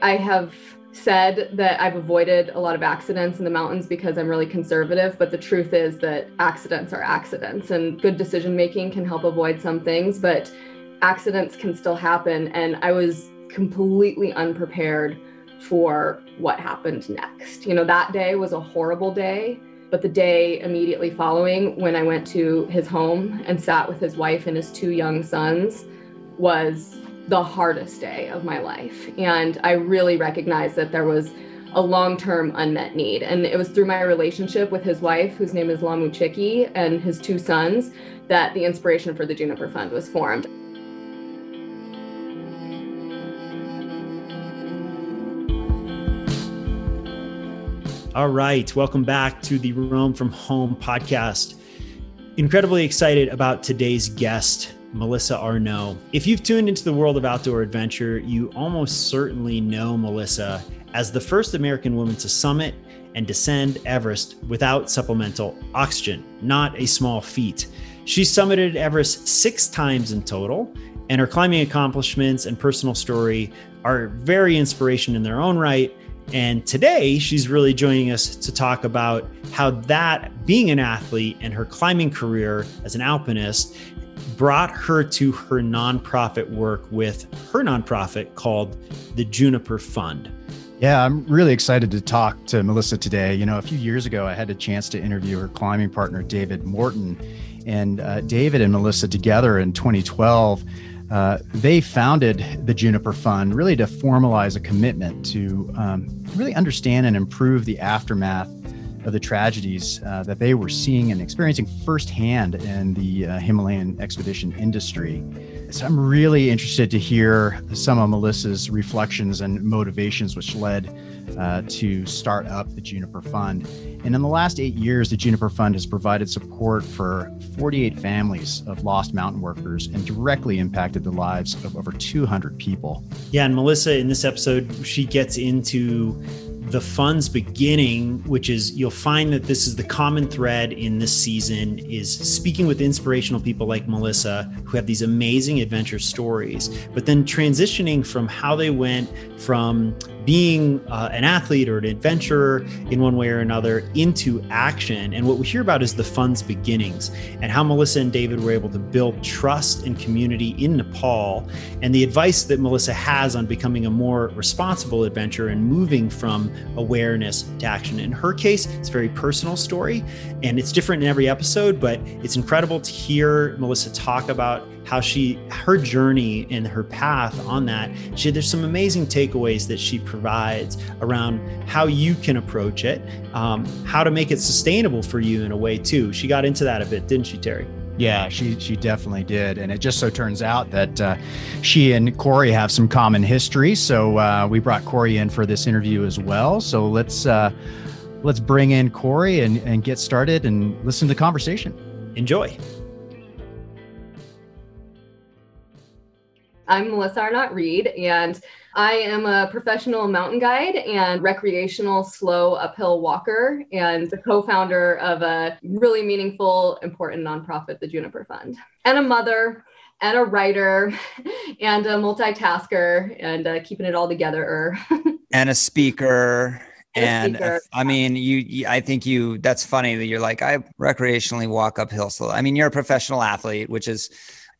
I have said that I've avoided a lot of accidents in the mountains because I'm really conservative, but the truth is that accidents are accidents and good decision making can help avoid some things, but accidents can still happen. And I was completely unprepared for what happened next. You know, that day was a horrible day, but the day immediately following, when I went to his home and sat with his wife and his two young sons, was the hardest day of my life. And I really recognized that there was a long-term unmet need. And it was through my relationship with his wife, whose name is Lamu Chiki, and his two sons, that the inspiration for the Juniper Fund was formed. All right, welcome back to the Roam from Home podcast. Incredibly excited about today's guest. Melissa Arnot. If you've tuned into the world of outdoor adventure, you almost certainly know Melissa as the first American woman to summit and descend Everest without supplemental oxygen, not a small feat. She summited Everest six times in total, and her climbing accomplishments and personal story are very inspiration in their own right. And today, she's really joining us to talk about how that being an athlete and her climbing career as an alpinist brought her to her nonprofit work with her nonprofit called the Juniper Fund. Yeah, I'm really excited to talk to Melissa today. You know, a few years ago, I had a chance to interview her climbing partner, David Morton. And uh, David and Melissa together in 2012, uh, they founded the Juniper Fund really to formalize a commitment to um, really understand and improve the aftermath of the tragedies uh, that they were seeing and experiencing firsthand in the uh, Himalayan expedition industry. So I'm really interested to hear some of Melissa's reflections and motivations, which led uh, to start up the Juniper Fund. And in the last eight years, the Juniper Fund has provided support for 48 families of lost mountain workers and directly impacted the lives of over 200 people. Yeah, and Melissa, in this episode, she gets into the fund's beginning, which is you'll find that this is the common thread in this season, is speaking with inspirational people like Melissa who have these amazing adventure stories, but then transitioning from how they went from being uh, an athlete or an adventurer in one way or another into action. And what we hear about is the fund's beginnings and how Melissa and David were able to build trust and community in Nepal, and the advice that Melissa has on becoming a more responsible adventurer and moving from awareness to action. In her case, it's a very personal story and it's different in every episode, but it's incredible to hear Melissa talk about how she her journey and her path on that she there's some amazing takeaways that she provides around how you can approach it um, how to make it sustainable for you in a way too she got into that a bit didn't she terry yeah, she she definitely did, and it just so turns out that uh, she and Corey have some common history. So uh, we brought Corey in for this interview as well. So let's uh, let's bring in Corey and, and get started and listen to the conversation. Enjoy. I'm Melissa Arnot Reed, and I am a professional mountain guide and recreational slow uphill walker, and the co founder of a really meaningful, important nonprofit, the Juniper Fund, and a mother. And a writer and a multitasker and uh, keeping it all together. and a speaker and I mean, you, you, I think you, that's funny that you're like, I recreationally walk uphill slow. I mean, you're a professional athlete, which is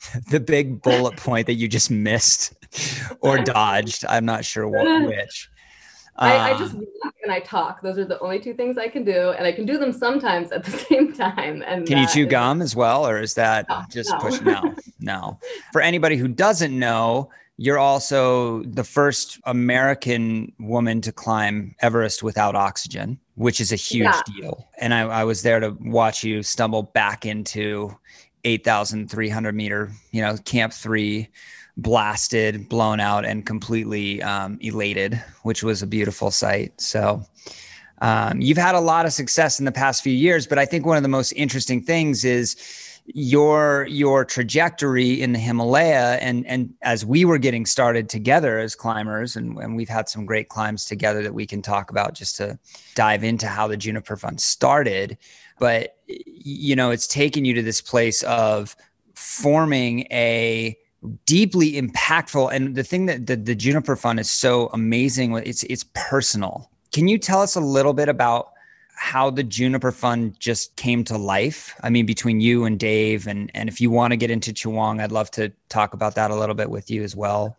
the big bullet point that you just missed or dodged. I'm not sure what, which. I, I, just um, walk and I talk. Those are the only two things I can do, and I can do them sometimes at the same time. And can you chew is, gum as well, or is that no, just no. push? No, no. For anybody who doesn't know, you're also the first American woman to climb Everest without oxygen, which is a huge yeah. deal. And I, I was there to watch you stumble back into 8,300 meter, you know, Camp Three, blasted, blown out, and completely um, elated, which was a beautiful sight. So, um, you've had a lot of success in the past few years, but I think one of the most interesting things is your your trajectory in the Himalaya and and as we were getting started together as climbers and, and we've had some great climbs together that we can talk about just to dive into how the Juniper Fund started but you know it's taken you to this place of forming a deeply impactful. And the thing that the, the Juniper Fund is so amazing, it's it's personal. Can you tell us a little bit about how the Juniper Fund just came to life? I mean, between you and Dave, and and if you want to get into Chewang, I'd love to talk about that a little bit with you as well.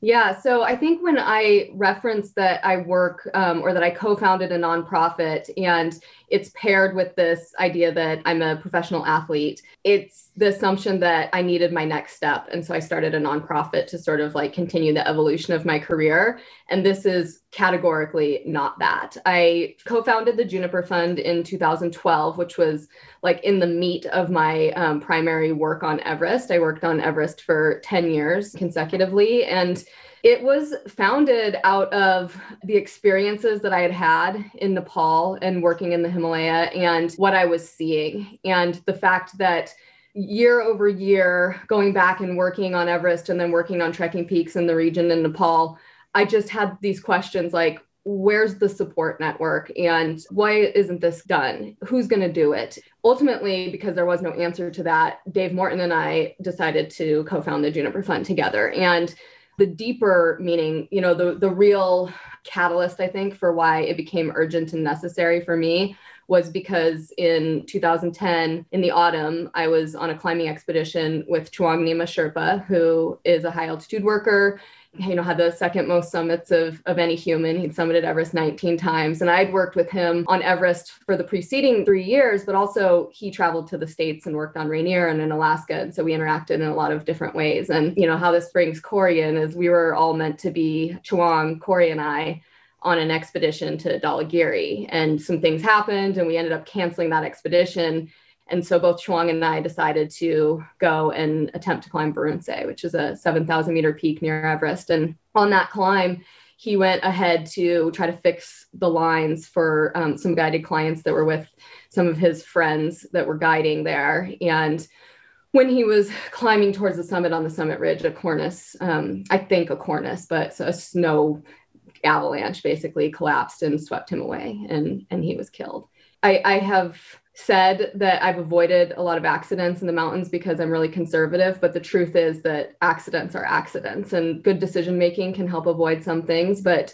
Yeah, so I think when I referenced that I work um, or that I co founded a nonprofit and it's paired with this idea that I'm a professional athlete, it's the assumption that I needed my next step. And so I started a nonprofit to sort of like continue the evolution of my career. And this is categorically not that. I co founded the Juniper Fund in 2012, which was like in the meat of my um, primary work on Everest. I worked on Everest for 10 years consecutively. And it was founded out of the experiences that I had had in Nepal and working in the Himalaya and what I was seeing, and the fact that year over year, going back and working on Everest and then working on trekking peaks in the region in Nepal, I just had these questions like, where's the support network and why isn't this done? Who's going to do it? Ultimately, because there was no answer to that, Dave Morton and I decided to co found the Juniper Fund together. And the deeper meaning, you know, the, the real catalyst, I think, for why it became urgent and necessary for me was because in 2010, in the autumn, I was on a climbing expedition with Chewang Nima Sherpa, who is a high altitude worker you know, had the second most summits of, of any human. He'd summited Everest 19 times. And I'd worked with him on Everest for the preceding three years, but also he traveled to the States and worked on Rainier and in Alaska. And so we interacted in a lot of different ways. And, you know, how this brings Corey in is we were all meant to be Chewang, Corey and I on an expedition to Dhaulagiri. And some things happened and we ended up canceling that expedition and so both Chewang and I decided to go and attempt to climb Baruntse, which is a 7,000 meter peak near Everest. And on that climb, he went ahead to try to fix the lines for um, some guided clients that were with some of his friends that were guiding there. And when he was climbing towards the summit on the summit ridge, a cornice, um, I think a cornice, but a snow avalanche basically collapsed and swept him away, and and he was killed. I, I have said that I've avoided a lot of accidents in the mountains because I'm really conservative, but the truth is that accidents are accidents and good decision making can help avoid some things, but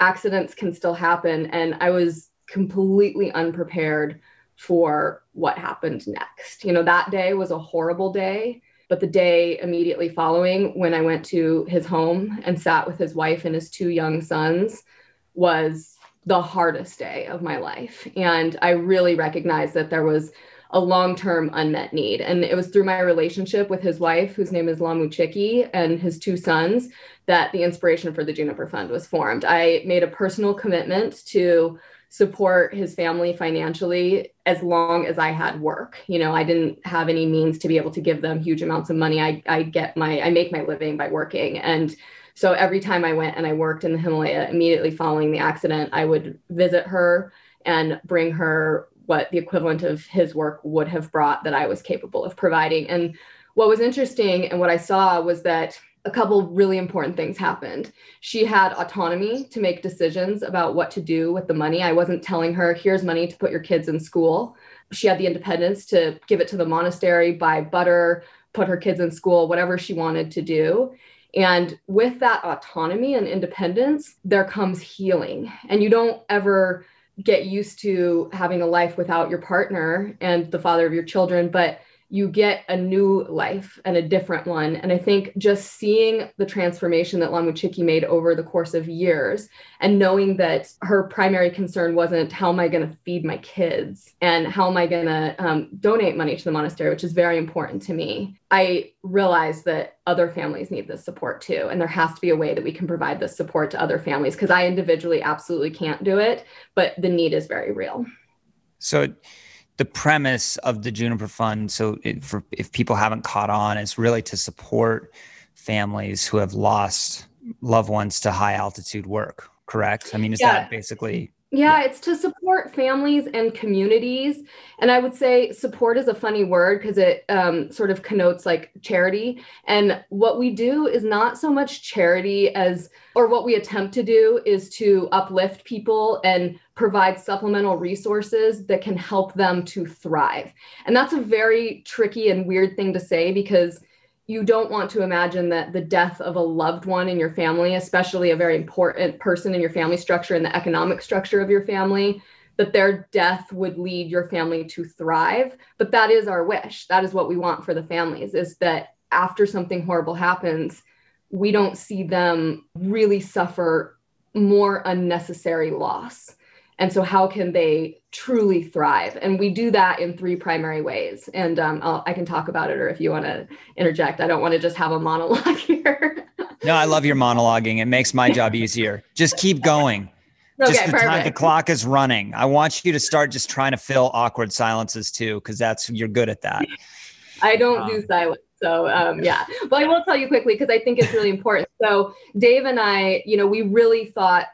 accidents can still happen. And I was completely unprepared for what happened next. You know, that day was a horrible day, but the day immediately following, when I went to his home and sat with his wife and his two young sons, was the hardest day of my life. And I really recognized that there was a long term unmet need. And it was through my relationship with his wife, whose name is Lamu Chiki, and his two sons, that the inspiration for the Juniper Fund was formed. I made a personal commitment to support his family financially as long as I had work. You know, I didn't have any means to be able to give them huge amounts of money. I, I get my, I make my living by working. And so every time I went and I worked in the Himalaya immediately following the accident, I would visit her and bring her what the equivalent of his work would have brought that I was capable of providing. And what was interesting and what I saw was that a couple really important things happened. She had autonomy to make decisions about what to do with the money. I wasn't telling her, here's money to put your kids in school. She had the independence to give it to the monastery, buy butter, put her kids in school, whatever she wanted to do. And with that autonomy and independence, there comes healing. And you don't ever get used to having a life without your partner and the father of your children, but you get a new life and a different one. And I think just seeing the transformation that Lamuchiki made over the course of years and knowing that her primary concern wasn't how am I going to feed my kids and how am I going to um, donate money to the monastery, which is very important to me. I realized that other families need this support too. And there has to be a way that we can provide this support to other families because I individually absolutely can't do it, but the need is very real. So, the premise of the Juniper Fund, so it, for if people haven't caught on, is really to support families who have lost loved ones to high altitude work. Correct? I mean, is yeah. that basically yeah, it's to support families and communities. And I would say support is a funny word because it um, sort of connotes like charity. And what we do is not so much charity as, or what we attempt to do is to uplift people and provide supplemental resources that can help them to thrive. And that's a very tricky and weird thing to say because you don't want to imagine that the death of a loved one in your family, especially a very important person in your family structure and the economic structure of your family, that their death would lead your family to thrive. But that is our wish. That is what we want for the families is that after something horrible happens, we don't see them really suffer more unnecessary loss. And so, how can they truly thrive? And we do that in three primary ways. And um, i can talk about it, or if you want to interject, I don't want to just have a monologue here. no, I love your monologuing. It makes my job easier. Just keep going. Okay, just the perfect. time the clock is running. I want you to start just trying to fill awkward silences too, because that's you're good at that. I don't um, do silence. So um, yeah, but I will tell you quickly because I think it's really important. So Dave and I, you know, we really thought.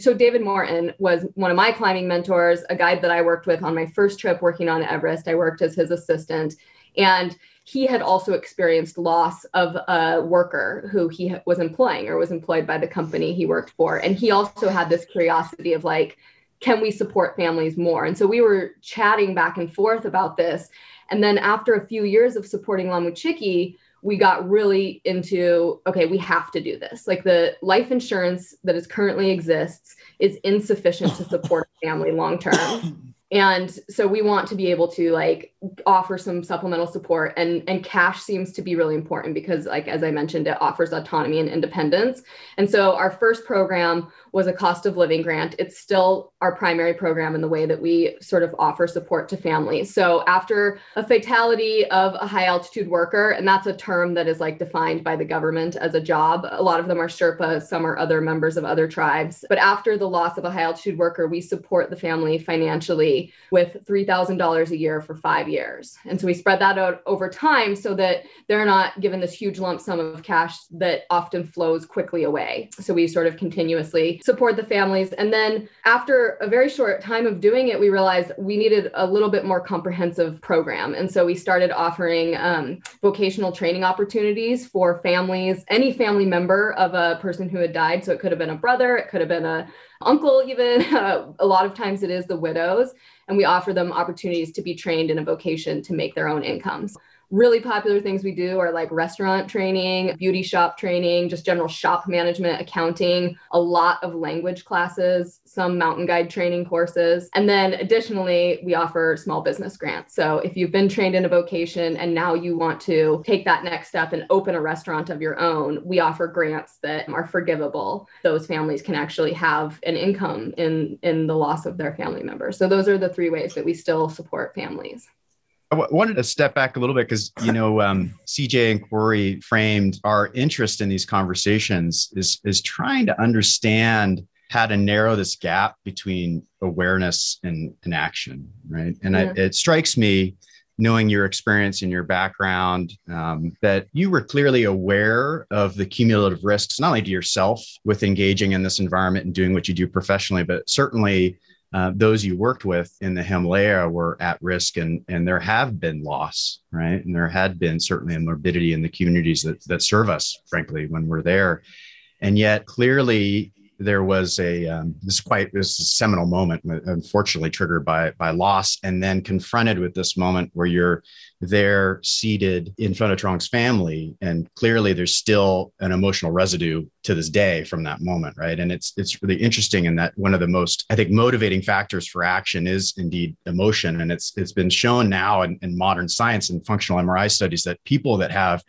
So David Morton was one of my climbing mentors, a guide that I worked with on my first trip working on Everest. I worked as his assistant, and he had also experienced loss of a worker who he was employing or was employed by the company he worked for, and he also had this curiosity of like can we support families more? And so we were chatting back and forth about this. And then after a few years of supporting Lamu-Chiki, we got really into okay, we have to do this. Like the life insurance that is currently exists is insufficient to support a family long term. and so we want to be able to like offer some supplemental support and and cash seems to be really important because like as i mentioned it offers autonomy and independence. And so our first program was a cost of living grant. It's still our primary program in the way that we sort of offer support to families. So after a fatality of a high altitude worker and that's a term that is like defined by the government as a job a lot of them are sherpas some are other members of other tribes. But after the loss of a high altitude worker we support the family financially with $3,000 a year for five years. And so we spread that out over time so that they're not given this huge lump sum of cash that often flows quickly away. So we sort of continuously support the families. And then after a very short time of doing it, we realized we needed a little bit more comprehensive program. And so we started offering um, vocational training opportunities for families, any family member of a person who had died. So it could have been a brother, it could have been a uncle even uh, a lot of times it is the widows and we offer them opportunities to be trained in a vocation to make their own incomes really popular things we do are like restaurant training, beauty shop training, just general shop management, accounting, a lot of language classes, some mountain guide training courses. And then additionally, we offer small business grants. So if you've been trained in a vocation and now you want to take that next step and open a restaurant of your own, we offer grants that are forgivable. Those families can actually have an income in in the loss of their family members. So those are the three ways that we still support families. I w- wanted to step back a little bit because you know um, CJ and Corey framed our interest in these conversations is is trying to understand how to narrow this gap between awareness and, and action, right? And yeah. I, it strikes me, knowing your experience and your background, um, that you were clearly aware of the cumulative risks, not only to yourself with engaging in this environment and doing what you do professionally, but certainly uh, those you worked with in the Himalaya were at risk and, and there have been loss, right? And there had been certainly a morbidity in the communities that, that serve us, frankly, when we're there. And yet clearly there was a um, this quite this is seminal moment, unfortunately triggered by by loss, and then confronted with this moment where you're there seated in front of Chewang's family, and clearly there's still an emotional residue to this day from that moment, right? And it's it's really interesting in that one of the most I think motivating factors for action is indeed emotion, and it's it's been shown now in, in modern science and functional MRI studies that people that have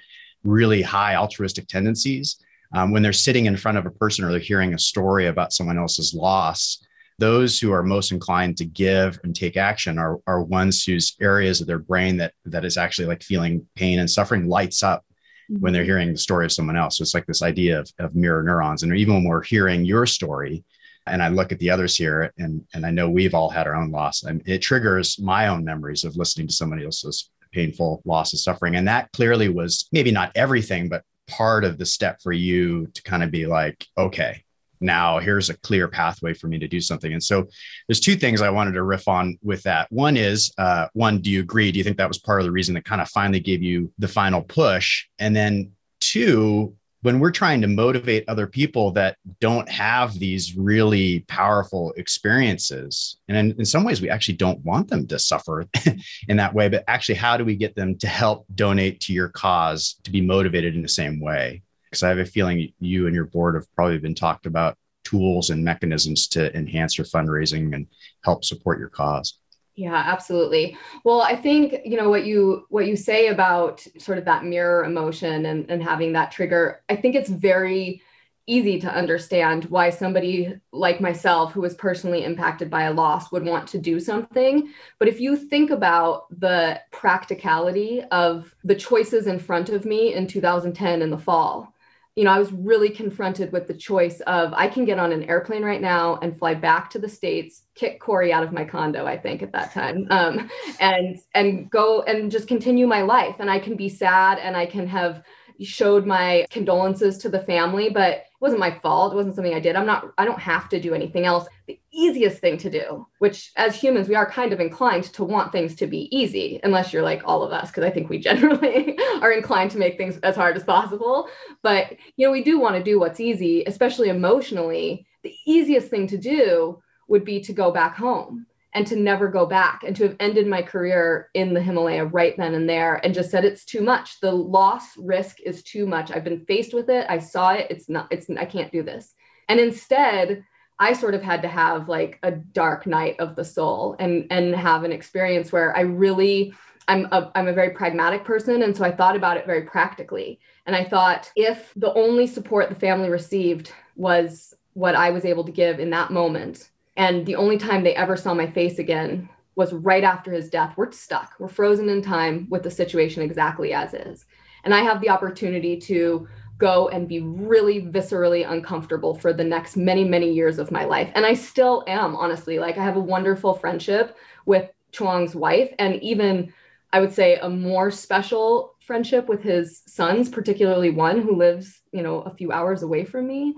really high altruistic tendencies um, when they're sitting in front of a person or they're hearing a story about someone else's loss, those who are most inclined to give and take action are, are ones whose areas of their brain that that is actually like feeling pain and suffering lights up when they're mm-hmm. hearing the story of someone else. So it's like this idea of, of mirror neurons. And even when we're hearing your story, and I look at the others here, and and I know we've all had our own loss, and it triggers my own memories of listening to somebody else's painful loss and suffering. And that clearly was maybe not everything, but part of the step for you to kind of be like, okay, now here's a clear pathway for me to do something. And so there's two things I wanted to riff on with that. One is, uh, one, do you agree? Do you think that was part of the reason that kind of finally gave you the final push? And then two, when we're trying to motivate other people that don't have these really powerful experiences and in, in, some ways we actually don't want them to suffer in that way but actually how do we get them to help donate to your cause to be motivated in the same way? Because i have a feeling you and your board have probably been talked about tools and mechanisms to enhance your fundraising and help support your cause yeah, absolutely. Well, I think, you know, what you what you say about sort of that mirror emotion and, and having that trigger, I think it's very easy to understand why somebody like myself who was personally impacted by a loss would want to do something. But if you think about the practicality of the choices in front of me in 2010 in the fall, you know, I was really confronted with the choice of I can get on an airplane right now and fly back to the states, kick Corey out of my condo, I think at that time, um, and and go and just continue my life. And I can be sad and I can have showed my condolences to the family, but it wasn't my fault. It wasn't something I did. I'm not, I don't have to do anything else. The easiest thing to do, which as humans, we are kind of inclined to want things to be easy, unless you're like all of us, because I think we generally are inclined to make things as hard as possible. But, you know, we do want to do what's easy, especially emotionally. The easiest thing to do would be to go back home and to never go back and to have ended my career in the Himalaya right then and there and just said it's too much. The loss risk is too much. I've been faced with it. I saw it. It's not, it's, I can't do this. And instead, I sort of had to have like a dark night of the soul and and have an experience where I really I'm a, I'm a very pragmatic person and so I thought about it very practically and I thought if the only support the family received was what I was able to give in that moment and the only time they ever saw my face again was right after his death. We're stuck. We're frozen in time with the situation exactly as is. And I have the opportunity to go and be really viscerally uncomfortable for the next many, many years of my life. And I still am, honestly. Like, I have a wonderful friendship with Chewang's wife, and even I would say a more special friendship with his sons, particularly one who lives, you know, a few hours away from me.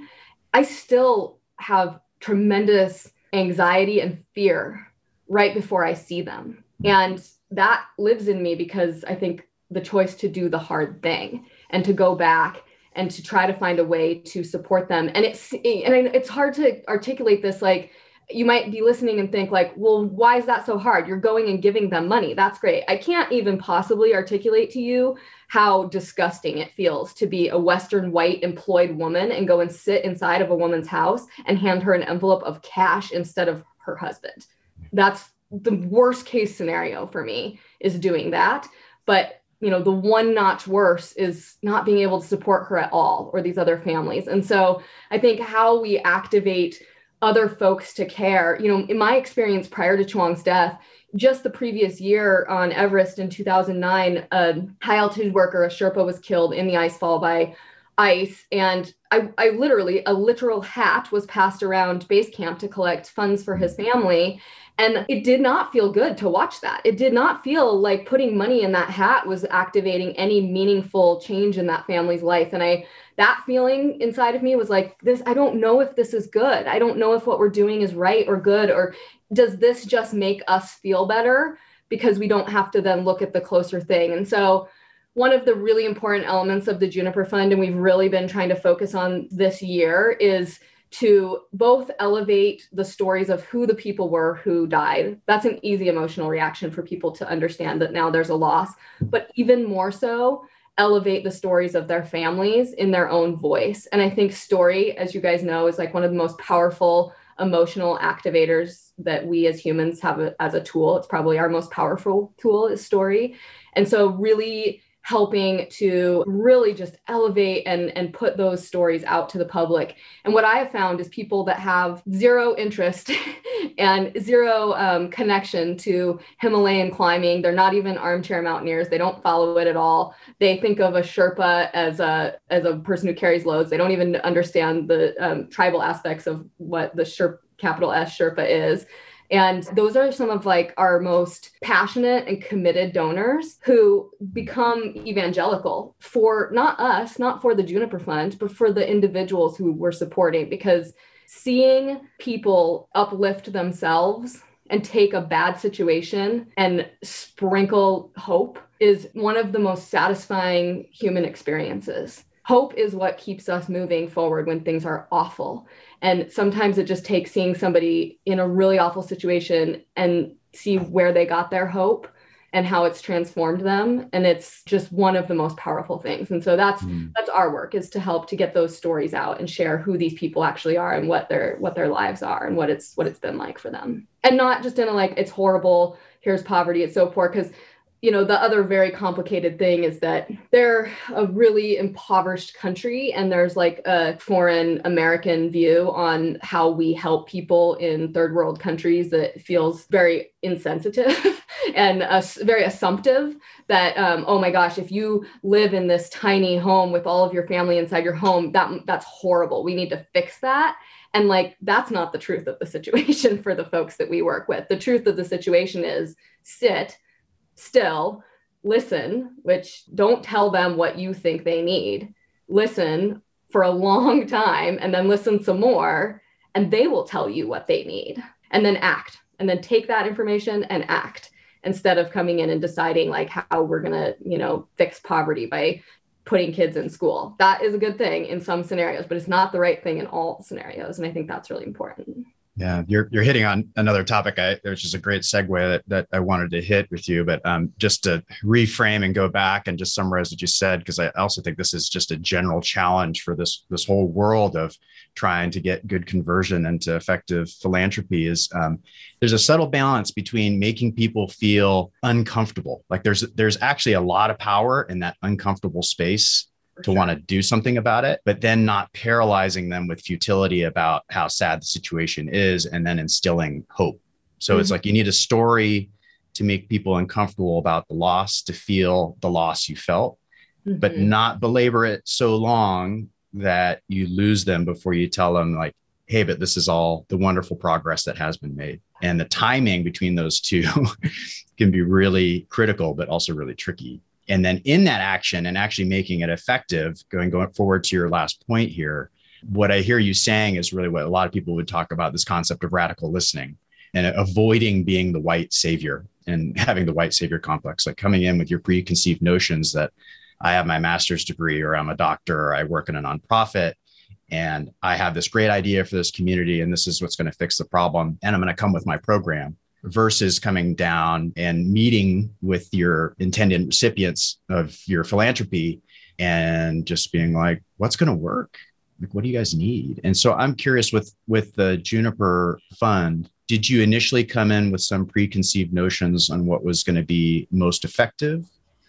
I still have tremendous anxiety and fear right before I see them. And that lives in me because I think the choice to do the hard thing and to go back and to try to find a way to support them. And it's and it's hard to articulate this like you might be listening and think like well why is that so hard? You're going and giving them money. That's great. I can't even possibly articulate to you how disgusting it feels to be a western white employed woman and go and sit inside of a woman's house and hand her an envelope of cash instead of her husband. That's the worst case scenario for me is doing that. But you know the one notch worse is not being able to support her at all or these other families. And so i think how we activate other folks to care. You know, in my experience prior to Chewang's death, just the previous year on Everest in 2009, a high altitude worker, a Sherpa, was killed in the ice fall by ice. And I, I literally, a literal hat was passed around base camp to collect funds for his family. And it did not feel good to watch that. It did not feel like putting money in that hat was activating any meaningful change in that family's life. And I, that feeling inside of me was like, this, I don't know if this is good. I don't know if what we're doing is right or good, or does this just make us feel better because we don't have to then look at the closer thing. And so, one of the really important elements of the Juniper Fund, and we've really been trying to focus on this year, is to both elevate the stories of who the people were who died. That's an easy emotional reaction for people to understand that now there's a loss, but even more so, elevate the stories of their families in their own voice. And I think story, as you guys know, is like one of the most powerful emotional activators that we as humans have a, as a tool. It's probably our most powerful tool is story. And so really helping to really just elevate and, and put those stories out to the public. And what I have found is people that have zero interest and zero um, connection to Himalayan climbing, they're not even armchair mountaineers, they don't follow it at all. They think of a Sherpa as a, as a person who carries loads. They don't even understand the um, tribal aspects of what the Sherpa, capital S Sherpa is. And those are some of like our most passionate and committed donors who become evangelical for not us, not for the Juniper Fund, but for the individuals who we're supporting. Because seeing people uplift themselves and take a bad situation and sprinkle hope is one of the most satisfying human experiences hope is what keeps us moving forward when things are awful. And sometimes it just takes seeing somebody in a really awful situation and see where they got their hope and how it's transformed them and it's just one of the most powerful things and so that's mm. that's our work is to help to get those stories out and share who these people actually are and what their what their lives are and what it's what it's been like for them and not just in a like it's horrible here's poverty it's so poor because you know, the other very complicated thing is that they're a really impoverished country, and there's like a foreign American view on how we help people in third world countries that feels very insensitive and uh, very assumptive. That um, oh my gosh, if you live in this tiny home with all of your family inside your home, that that's horrible. We need to fix that. And like that's not the truth of the situation for the folks that we work with. The truth of the situation is sit still listen, which don't tell them what you think they need. Listen for a long time and then listen some more, and they will tell you what they need. And then act, and then take that information and act instead of coming in and deciding like how we're going to, you know, fix poverty by putting kids in school. That is a good thing in some scenarios, but it's not the right thing in all scenarios. And I think that's really important. Yeah, you're you're hitting on another topic, I, which is a great segue that, that I wanted to hit with you. But um, just to reframe and go back and just summarize what you said, because I also think this is just a general challenge for this this whole world of trying to get good conversion into effective philanthropy. Is um, there's a subtle balance between making people feel uncomfortable, like there's there's actually a lot of power in that uncomfortable space to want to do something about it, but then not paralyzing them with futility about how sad the situation is and then instilling hope. So mm-hmm. it's like you need a story to make people uncomfortable about the loss, to feel the loss you felt, mm-hmm. but not belabor it so long that you lose them before you tell them, like, hey, but this is all the wonderful progress that has been made. And the timing between those two can be really critical, but also really tricky and then in that action and actually making it effective going going forward to your last point here what i hear you saying is really what a lot of people would talk about this concept of radical listening and avoiding being the white savior and having the white savior complex like coming in with your preconceived notions that i have my master's degree or i'm a doctor or i work in a nonprofit and i have this great idea for this community and this is what's going to fix the problem and i'm going to come with my program versus coming down and meeting with your intended recipients of your philanthropy and just being like what's going to work? Like what do you guys need? And so i'm curious with with the juniper fund did you initially come in with some preconceived notions on what was going to be most effective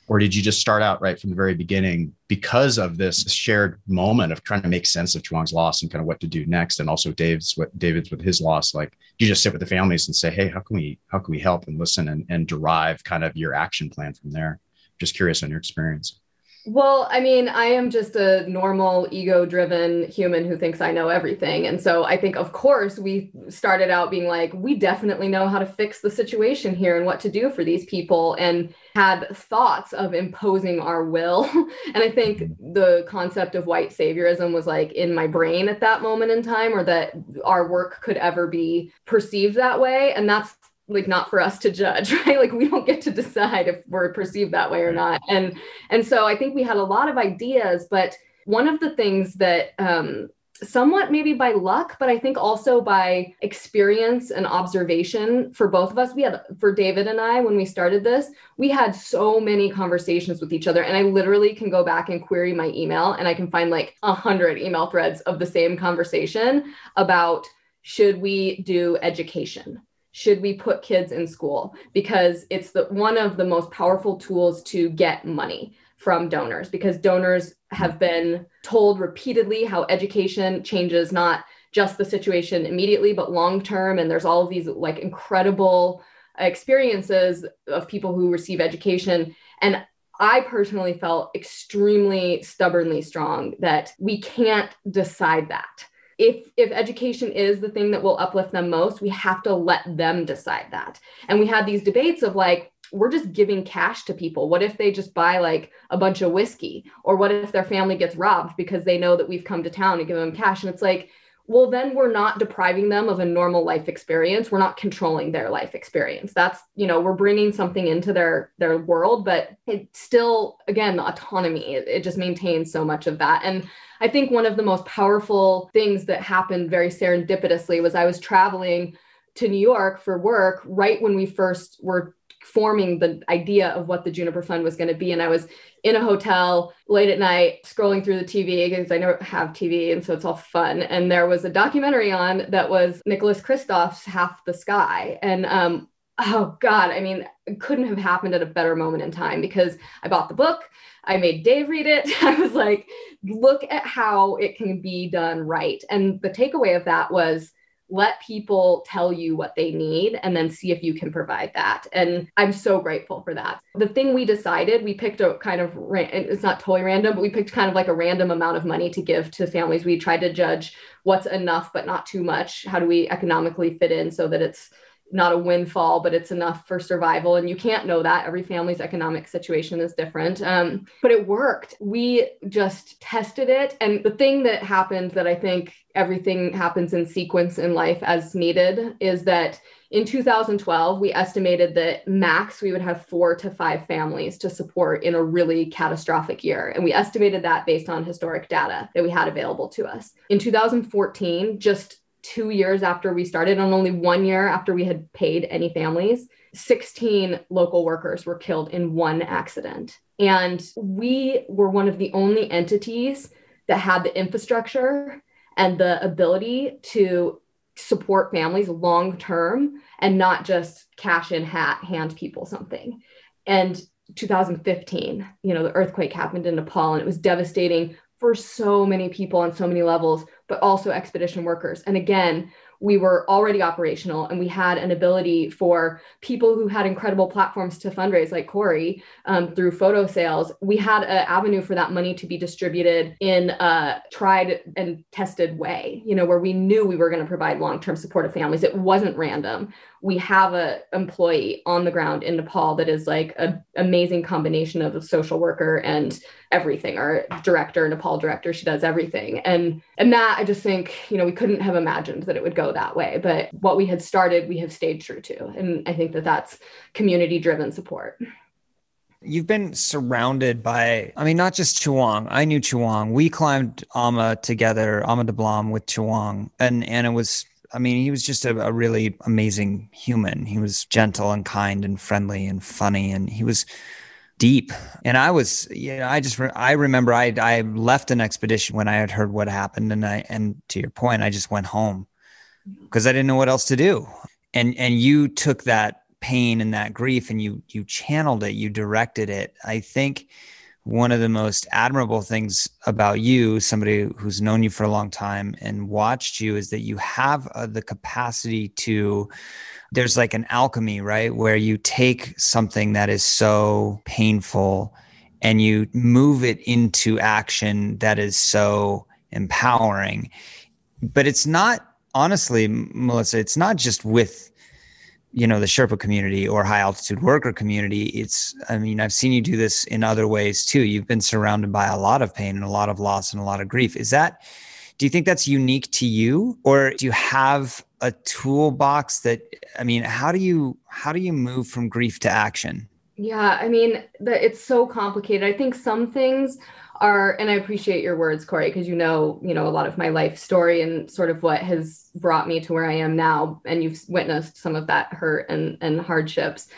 or did you just start out right from the very beginning because of this shared moment of trying to make sense of Chewang's loss and kind of what to do next? And also Dave's what David's with his loss like you just sit with the families and say hey how can we how can we help and listen and, and derive kind of your action plan from there? Just curious on your experience well, I mean, I am just a normal ego driven human who thinks I know everything. And so I think, of course, we started out being like, we definitely know how to fix the situation here and what to do for these people, and had thoughts of imposing our will. and I think the concept of white saviorism was like in my brain at that moment in time, or that our work could ever be perceived that way. And that's like not for us to judge right? Like we don't get to decide if we're perceived that way or not. And and so i think we had a lot of ideas but one of the things that um somewhat maybe by luck but i think also by experience and observation for both of us we had for david and i when we started this we had so many conversations with each other. And i literally can go back and query my email and i can find like a hundred email threads of the same conversation about should we do education should we put kids in school? Because it's the one of the most powerful tools to get money from donors because donors have been told repeatedly how education changes not just the situation immediately but long term. And there's all of these like incredible experiences of people who receive education. And I personally felt extremely stubbornly strong that we can't decide that if if education is the thing that will uplift them most we have to let them decide that. And we had these debates of like we're just giving cash to people. What if they just buy like a bunch of whiskey? Or what if their family gets robbed because they know that we've come to town and give them cash? And it's like well then we're not depriving them of a normal life experience. We're not controlling their life experience. That's you know we're bringing something into their their world but it still again the autonomy. It, it just maintains so much of that. And i think one of the most powerful things that happened very serendipitously was i was traveling to new york for work right when we first were forming the idea of what the Juniper Fund was going to be. And I was in a hotel late at night scrolling through the TV because I don't have TV and so it's all fun. And there was a documentary on that was Nicholas Kristof's Half the Sky. And um, oh God, I mean, it couldn't have happened at a better moment in time because I bought the book. I made Dave read it. I was like, look at how it can be done right. And the takeaway of that was let people tell you what they need and then see if you can provide that. And I'm so grateful for that. The thing we decided, we picked a kind of, it's not totally random, but we picked kind of like a random amount of money to give to families. We tried to judge what's enough, but not too much. How do we economically fit in so that it's not a windfall, but it's enough for survival. And you can't know that. Every family's economic situation is different. Um, but it worked. We just tested it. And the thing that happened that I think everything happens in sequence in life as needed is that in 2012, we estimated that max we would have four to five families to support in a really catastrophic year. And we estimated that based on historic data that we had available to us. In 2014, just two years after we started and only one year after we had paid any families 16 local workers were killed in one accident. And we were one of the only entities that had the infrastructure and the ability to support families long term and not just cash in hat hand people something. And 2015 you know the earthquake happened in nepal and it was devastating for so many people on so many levels but also expedition workers. And again, we were already operational and we had an ability for people who had incredible platforms to fundraise like corey um, through photo sales. We had an avenue for that money to be distributed in a tried and tested way you know where we knew we were going to provide long-term support to families. It wasn't random we have a employee on the ground in nepal that is like an amazing combination of a social worker and everything our director nepal director she does everything and and that i just think you know we couldn't have imagined that it would go that way but what we had started we have stayed true to and i think that that's community driven support You've been surrounded by, I mean, not just Chewang. I knew Chewang. We climbed Ama together, Ama Dablam with Chewang. And, and it was, I mean, he was just a, a really amazing human. He was gentle and kind and friendly and funny. And he was deep. And I was, you know, I just, re- I remember I, I left an expedition when I had heard what happened. And I, and to your point, I just went home mm-hmm. because I didn't know what else to do. And, and you took that pain and that grief and you, you channeled it, you directed it. I think one of the most admirable things about you, somebody who's known you for a long time and watched you, is that you have uh, the capacity to there's like an alchemy, right? Where you take something that is so painful and you move it into action that is so empowering. But it's not, honestly, Melissa, it's not just with you know the sherpa community or high altitude worker community it's i mean i've seen you do this in other ways too. You've been surrounded by a lot of pain and a lot of loss and a lot of grief. Is that do you think that's unique to you? Or do you have a toolbox that i mean how do you how do you move from grief to action? Yeah i mean it's so complicated. I think some things are and i appreciate your words corey because you know you know a lot of my life story and sort of what has brought me to where i am now and you've witnessed some of that hurt and and hardships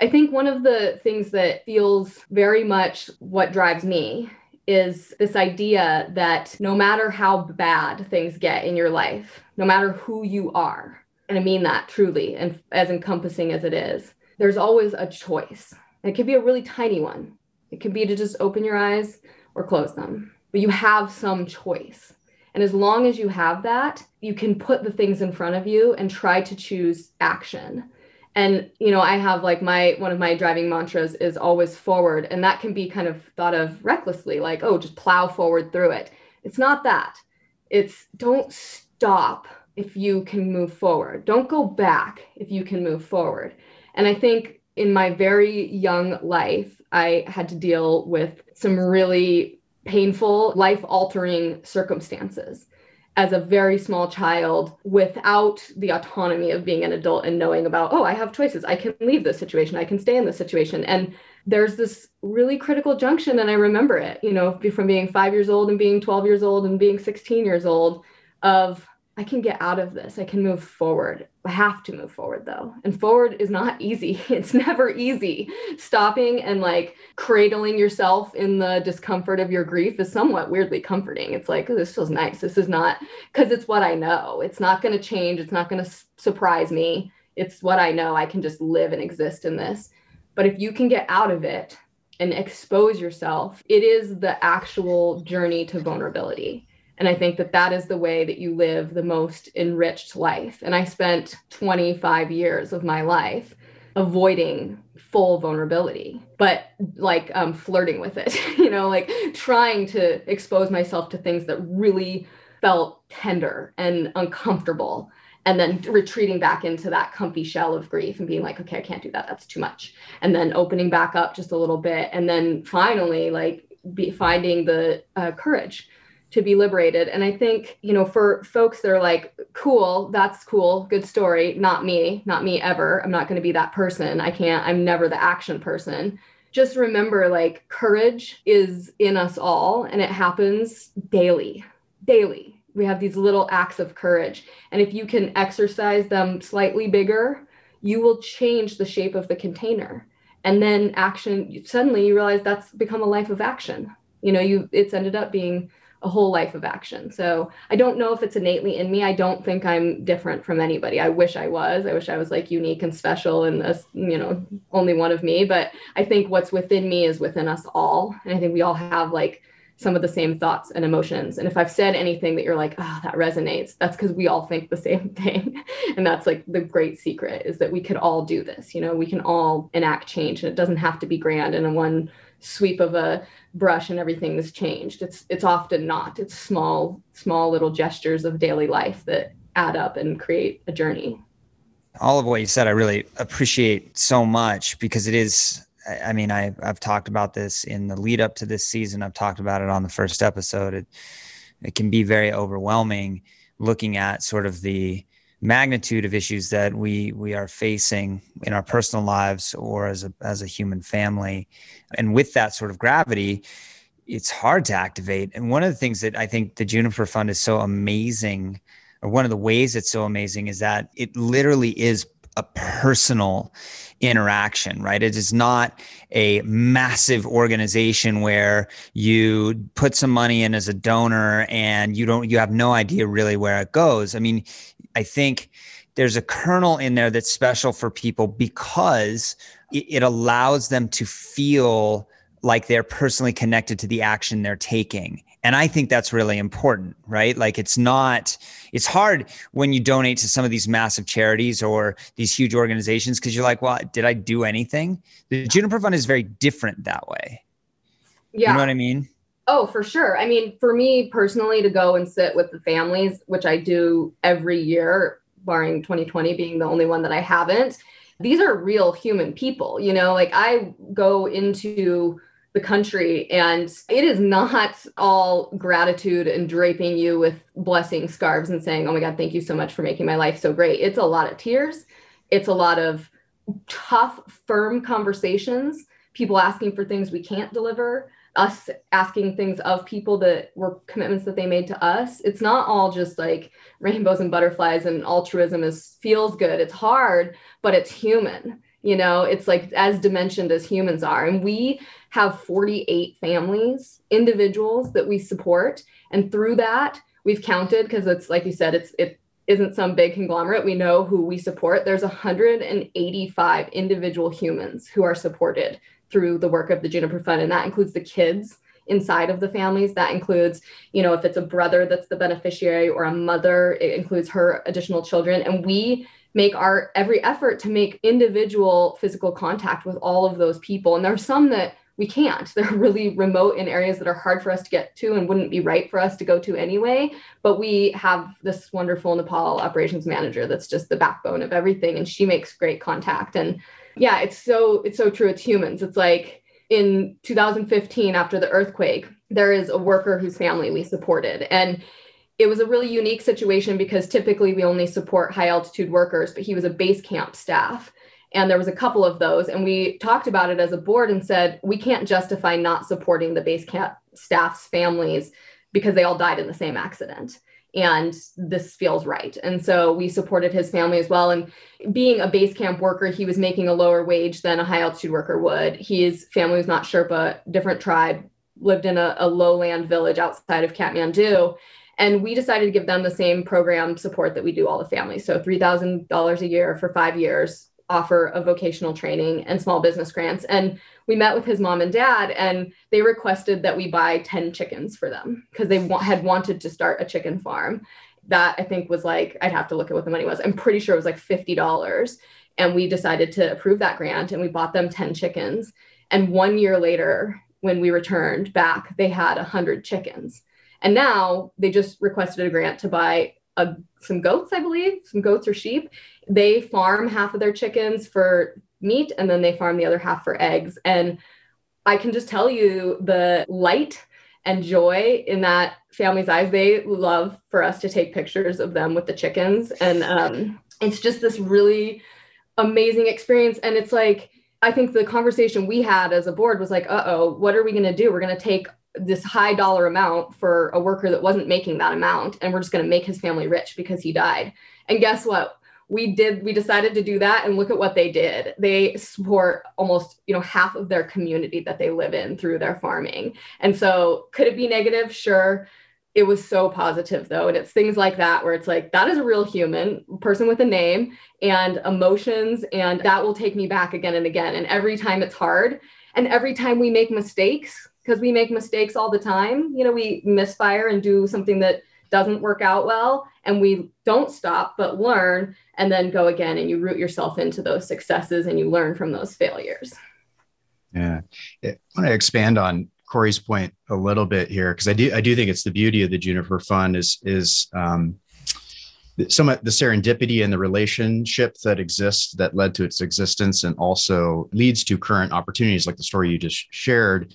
i think one of the things that feels very much what drives me is this idea that no matter how bad things get in your life, no matter who you are, and I mean that truly and as encompassing as it is, there's always a choice. It could be a really tiny one. It could be to just open your eyes or close them, but you have some choice. And as long as you have that, you can put the things in front of you and try to choose action. And you know i have like my one of my driving mantras is always forward. And that can be kind of thought of recklessly like oh just plow forward through it. It's not that. It's don't stop if you can move forward. Don't go back if you can move forward. And i think in my very young life i had to deal with some really painful life altering circumstances as a very small child without the autonomy of being an adult and knowing about, oh, I have choices. I can leave this situation. I can stay in this situation. And there's this really critical junction. And I remember it, you know, from being five years old and being 12 years old and being 16 years old of I can get out of this. I can move forward. I have to move forward though. And forward is not easy. It's never easy. Stopping and like cradling yourself in the discomfort of your grief is somewhat weirdly comforting. It's like, oh, this feels nice. This is not because it's what I know. It's not going to change. It's not going to surprise me. It's what I know. I can just live and exist in this. But if you can get out of it and expose yourself, it is the actual journey to vulnerability and I think that that is the way that you live the most enriched life. And I spent 25 years of my life avoiding full vulnerability, but like um, flirting with it, you know, like trying to expose myself to things that really felt tender and uncomfortable. And then retreating back into that comfy shell of grief and being like, okay, I can't do that. That's too much. And then opening back up just a little bit. And then finally, like, be finding the uh, courage to be liberated. And I think, you know, for folks that are like, cool, that's cool, good story, not me, not me ever. I'm not going to be that person. I can't, I'm never the action person. Just remember like courage is in us all and it happens daily, daily. We have these little acts of courage. And if you can exercise them slightly bigger, you will change the shape of the container. And then action, suddenly you realize that's become a life of action. You know, you it's ended up being a whole life of action. So I don't know if it's innately in me. I don't think I'm different from anybody. I wish I was. I wish I was like unique and special and a, you know, only one of me. But I think what's within me is within us all. And I think we all have like some of the same thoughts and emotions. And if I've said anything that you're like, oh, that resonates, that's because we all think the same thing. and that's like the great secret is that we could all do this. You know, we can all enact change and it doesn't have to be grand and in one sweep of a brush and everything has changed. It's it's often not. It's small small little gestures of daily life that add up and create a journey. All of what you said, I really appreciate so much because it is. I mean, I, I've talked about this in the lead up to this season. I've talked about it on the first episode. It, it can be very overwhelming looking at sort of the magnitude of issues that we we are facing in our personal lives or as a as a human family and with that sort of gravity it's hard to activate and one of the things that i think the juniper fund is so amazing or one of the ways it's so amazing is that it literally is a personal interaction, right? It is not a massive organization where you put some money in as a donor and you don't, you have no idea really where it goes. I mean, I think there's a kernel in there that's special for people because it, allows them to feel like they're personally connected to the action they're taking. And i think that's really important right? Like it's not it's hard when you donate to some of these massive charities or these huge organizations because you're like well did i do anything? The juniper fund is very different that way. Yeah you know what i mean Oh, for sure. I mean, for me personally, to go and sit with the families, which I do every year, barring 2020 being the only one that I haven't, these are real human people. You know, like I go into the country and it is not all gratitude and draping you with blessing scarves and saying, oh my God, thank you so much for making my life so great. It's a lot of tears, it's a lot of tough, firm conversations, people asking for things we can't deliver us asking things of people that were commitments that they made to us. It's not all just like rainbows and butterflies and altruism is feels good. It's hard but it's human you know? It's like as dimensioned as humans are. And we have 48 families individuals that we support. And through that we've counted because it's like you said it's it isn't some big conglomerate. We know who we support. There's 185 individual humans who are supported through the work of the Juniper Fund, and that includes the kids inside of the families. That includes, you know, if it's a brother that's the beneficiary or a mother, it includes her additional children. And we make our every effort to make individual physical contact with all of those people. And there are some that we can't. They're really remote in areas that are hard for us to get to and wouldn't be right for us to go to anyway. But we have this wonderful Nepal operations manager that's just the backbone of everything. And she makes great contact. And yeah, it's so it's so true. It's humans. It's like in 2015 after the earthquake, there is a worker whose family we supported and it was a really unique situation because typically we only support high altitude workers, but he was a base camp staff. And there was a couple of those. And we talked about it as a board and said, we can't justify not supporting the base camp staff's families because they all died in the same accident. And this feels right. And so we supported his family as well. And being a base camp worker, he was making a lower wage than a high altitude worker would. His family was not Sherpa, different tribe, lived in a, a lowland village outside of Kathmandu and we decided to give them the same program support that we do all the families. So $3,000 a year for five years, offer of vocational training and small business grants. And we met with his mom and dad, and they requested that we buy 10 chickens for them because they wa- had wanted to start a chicken farm. That I think was like, I'd have to look at what the money was. I'm pretty sure it was like $50. And we decided to approve that grant and we bought them 10 chickens. And one year later, when we returned back, they had 100 chickens and now they just requested a grant to buy a, some goats, I believe, some goats or sheep. They farm half of their chickens for meat and then they farm the other half for eggs. And I can just tell you the light and joy in that family's eyes. They love for us to take pictures of them with the chickens. And um, it's just this really amazing experience. And it's like, I think the conversation we had as a board was like, uh oh, what are we going to do? We're going to take this high dollar amount for a worker that wasn't making that amount and we're just going to make his family rich because he died and guess what we did we decided to do that and look at what they did. They support almost you know half of their community that they live in through their farming. And so could it be negative? Sure. It was so positive though and it's things like that where it's like that is a real human person with a name and emotions and that will take me back again and again. And every time it's hard and every time we make mistakes because we make mistakes all the time. You know, we misfire and do something that doesn't work out well, and we don't stop but learn and then go again. And you root yourself into those successes and you learn from those failures. Yeah, I want to expand on Corey's point a little bit here because I do I do think it's the beauty of the Juniper Fund is is um, some of the serendipity and the relationship that exists that led to its existence and also leads to current opportunities like the story you just shared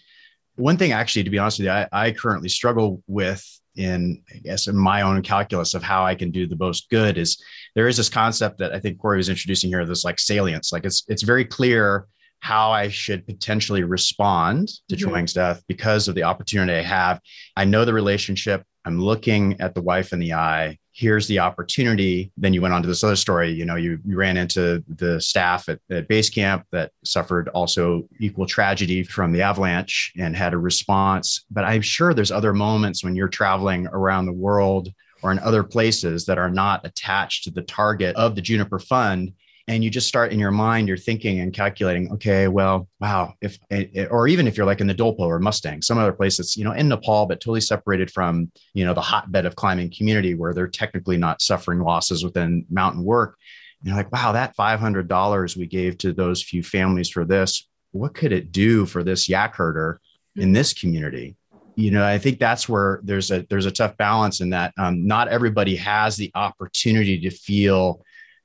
one thing actually to be honest with you I, I, currently struggle with in i guess in my own calculus of how i can do the most good is there is this concept that i think corey was introducing here this like salience. Like it's it's very clear how i should potentially respond to mm-hmm. death because of the opportunity i have. I know the relationship. I'm looking at the wife in the eye here's the opportunity. Then you went on to this other story. You know, you, you ran into the staff at, at base camp that suffered also equal tragedy from the avalanche and had a response. But I'm sure there's other moments when you're traveling around the world or in other places that are not attached to the target of the Juniper Fund and you just start in your mind you're thinking and calculating okay well wow if eh, eh, or even if you're like in the dolpo or mustang some other place that's you know in nepal but totally separated from you know the hotbed of climbing community where they're technically not suffering losses within mountain work you're like wow that $500 we gave to those few families for this what could it do for this yak herder in mm-hmm. this community? You know i think that's where there's a there's a tough balance in that um, not everybody has the opportunity to feel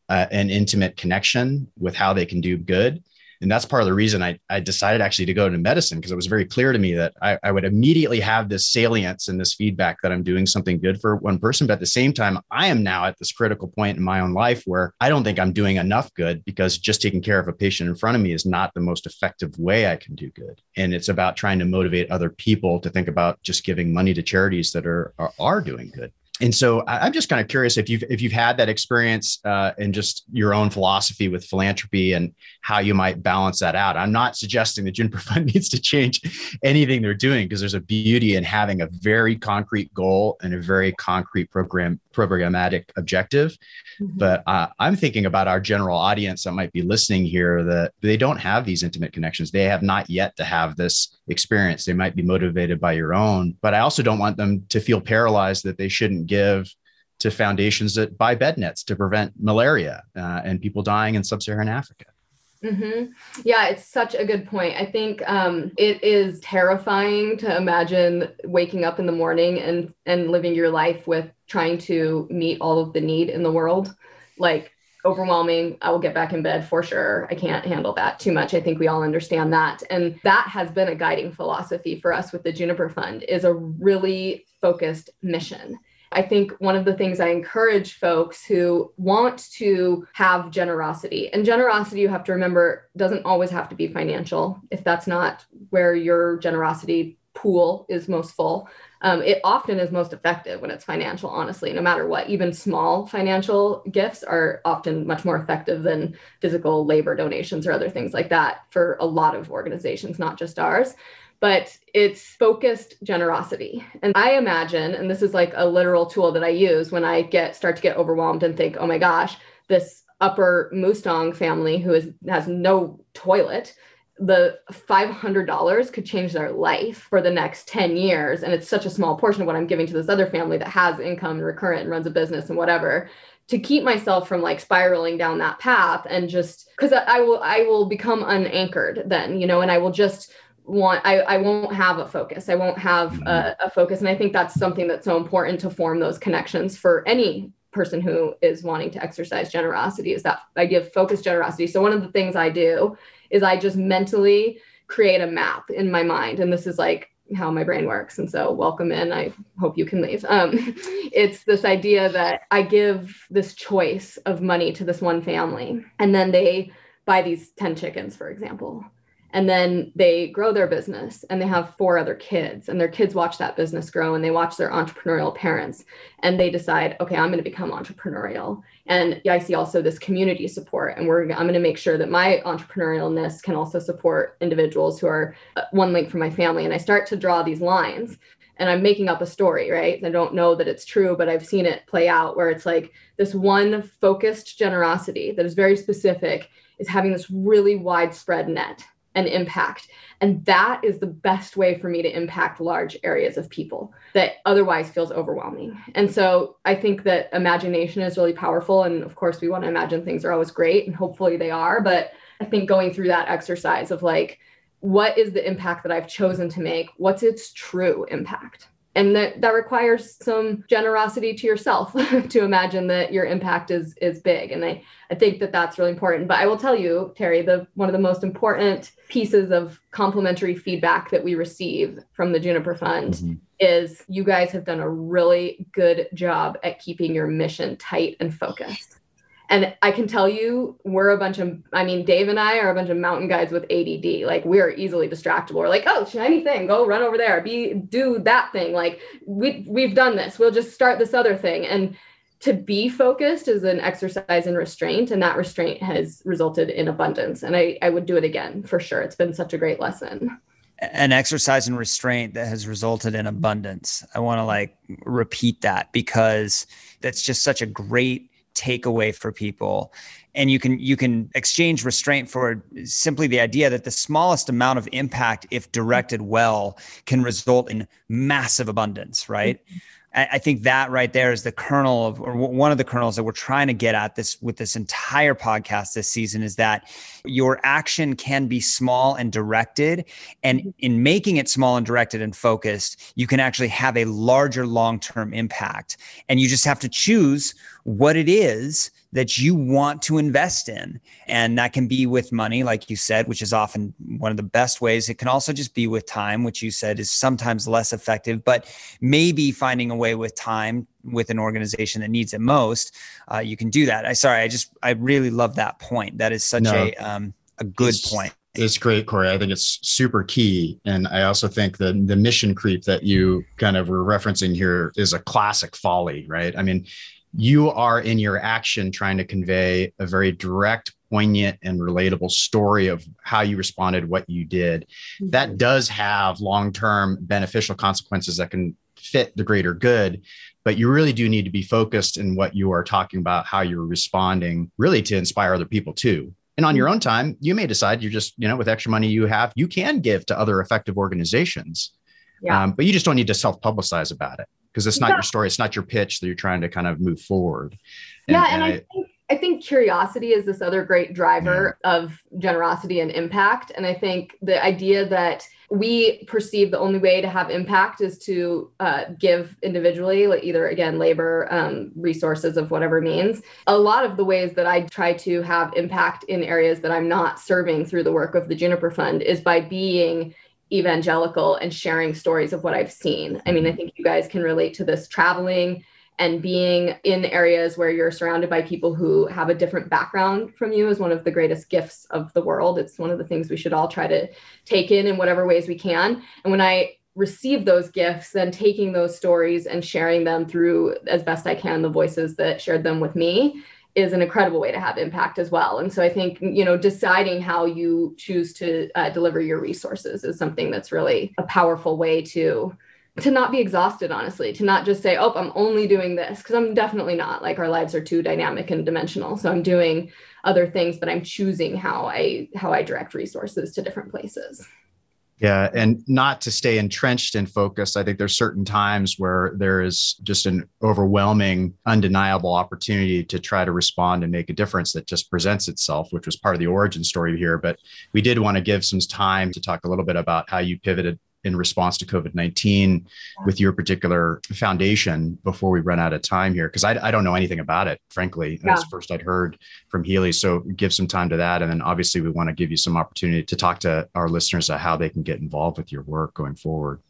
uh, an intimate connection with how they can do good. And that's part of the reason I, I decided actually to go into medicine because it was very clear to me that I, I would immediately have this salience and this feedback that I'm doing something good for one person. But at the same time, I am now at this critical point in my own life where I don't think I'm doing enough good because just taking care of a patient in front of me is not the most effective way I can do good. And it's about trying to motivate other people to think about just giving money to charities that are, are, are doing good and so I'm just kind of curious if you've if you've had that experience uh, and just your own philosophy with philanthropy and how you might balance that out. I'm not suggesting the Juniper Fund needs to change anything they're doing because there's a beauty in having a very concrete goal and a very concrete program programmatic objective. Mm-hmm. But uh, I'm thinking about our general audience that might be listening here that they don't have these intimate connections. They have not yet to have this experience. They might be motivated by your own, but I also don't want them to feel paralyzed that they shouldn't give to foundations that buy bed nets to prevent malaria uh, and people dying in sub-Saharan Africa. Mm-hmm. Yeah, it's such a good point. I think um, it is terrifying to imagine waking up in the morning and and living your life with trying to meet all of the need in the world. Like overwhelming. I will get back in bed for sure. I can't handle that too much. I think we all understand that. And that has been a guiding philosophy for us with the Juniper Fund is a really focused mission I think one of the things I encourage folks who want to have generosity, and generosity, you have to remember, doesn't always have to be financial if that's not where your generosity pool is most full. Um, it often is most effective when it's financial, honestly, no matter what. Even small financial gifts are often much more effective than physical labor donations or other things like that for a lot of organizations, not just ours but it's focused generosity. And I imagine, and this is like a literal tool that I use when I get start to get overwhelmed and think, oh my gosh, this upper Mustang family who is has no toilet, the $500 could change their life for the next 10 years. And it's such a small portion of what I'm giving to this other family that has income and recurrent and runs a business and whatever to keep myself from like spiraling down that path and just because I, I will I will become unanchored then, you know, and I will just want I, I won't have a focus i won't have a, mm-hmm. a, focus and i think that's something that's so important to form those connections for any person who is wanting to exercise generosity is that idea of focused generosity so one of the things i do is i just mentally create a map in my mind. And this is like how my brain works. And so welcome in. I hope you can leave. Um, it's this idea that i give this choice of money to this one family and then they buy these 10 chickens for example and then they grow their business and they have four other kids and their kids watch that business grow and they watch their entrepreneurial parents and they decide okay i'm going to become entrepreneurial. And i see also this community support and we're i'm going to make sure that my entrepreneurialness can also support individuals who are uh, one link from my family. And i start to draw these lines and i'm making up a story right? I don't know that it's true but i've seen it play out where it's like this one focused generosity that is very specific is having this really widespread net and impact. And that is the best way for me to impact large areas of people that otherwise feels overwhelming. And so I think that imagination is really powerful. And of course, we want to imagine things are always great, and hopefully they are. But I think going through that exercise of like, what is the impact that I've chosen to make? What's its true impact? And that that requires some generosity to yourself to imagine that your impact is is big. And i i think that that's really important. But i will tell you terry the one of the most important pieces of complimentary feedback that we receive from the juniper fund mm-hmm. is you guys have done a really good job at keeping your mission tight and focused and I can tell you, we're a bunch of, I mean, Dave and I are a bunch of mountain guides with ADD. Like we are easily distractible. We're like, oh, shiny thing, go run over there, be do that thing. Like we we've done this. We'll just start this other thing. And to be focused is an exercise in restraint, and that restraint has resulted in abundance. And I I would do it again for sure. It's been such a great lesson an exercise in restraint that has resulted in abundance. I want to like repeat that because that's just such a great takeaway for people and you can you can exchange restraint for simply the idea that the smallest amount of impact if directed well can result in massive abundance right mm-hmm. I think that right there is the kernel of, or one of the kernels that we're trying to get at this with this entire podcast this season is that your action can be small and directed. And mm-hmm. in making it small and directed and focused, you can actually have a larger long term impact. And you just have to choose what it is that you want to invest in. And that can be with money, like you said, which is often one of the best ways. It can also just be with time, which you said is sometimes less effective, but maybe finding a way with time with an organization that needs it most, uh, you can do that. I sorry, I just I really love that point. That is such no, a um, a good it's, point. It's great, Corey. I think it's super key, and I also think the the mission creep that you kind of were referencing here is a classic folly, right? I mean, you are in your action trying to convey a very direct poignant and relatable story of how you responded what you did mm-hmm. that does have long-term beneficial consequences that can fit the greater good but you really do need to be focused in what you are talking about how you're responding really to inspire other people too and on your own time you may decide you're just you know with extra money you have you can give to other effective organizations yeah. um, but you just don't need to self-publicize about it because it's not your story it's not your pitch that you're trying to kind of move forward. And, yeah and, and I, I, I think curiosity is this other great driver yeah. of generosity and impact and i think the idea that we perceive the only way to have impact is to uh, give individually like either again labor um, resources of whatever means a lot of the ways that i try to have impact in areas that i'm not serving through the work of the juniper fund is by being evangelical and sharing stories of what I've seen. I mean, I think you guys can relate to this traveling and being in areas where you're surrounded by people who have a different background from you is one of the greatest gifts of the world. It's one of the things we should all try to take in in whatever ways we can. And when I receive those gifts, then taking those stories and sharing them through as best I can the voices that shared them with me is an incredible way to have impact as well. And so I think, you know, deciding how you choose to uh, deliver your resources is something that's really a powerful way to to not be exhausted honestly to not just say oh i'm only doing this because i'm definitely not like our lives are too dynamic and dimensional so i'm doing other things but i'm choosing how i how i direct resources to different places yeah, and not to stay entrenched and focused. I think there's certain times where there is just an overwhelming, undeniable opportunity to try to respond and make a difference that just presents itself, which was part of the origin story here. But we did want to give some time to talk a little bit about how you pivoted in response to COVID 19 with your particular foundation before we run out of time here? Because I, I don't know anything about it, frankly. Yeah. That's first I'd heard from Healy. So give some time to that. And then obviously, we want to give you some opportunity to talk to our listeners about how they can get involved with your work going forward.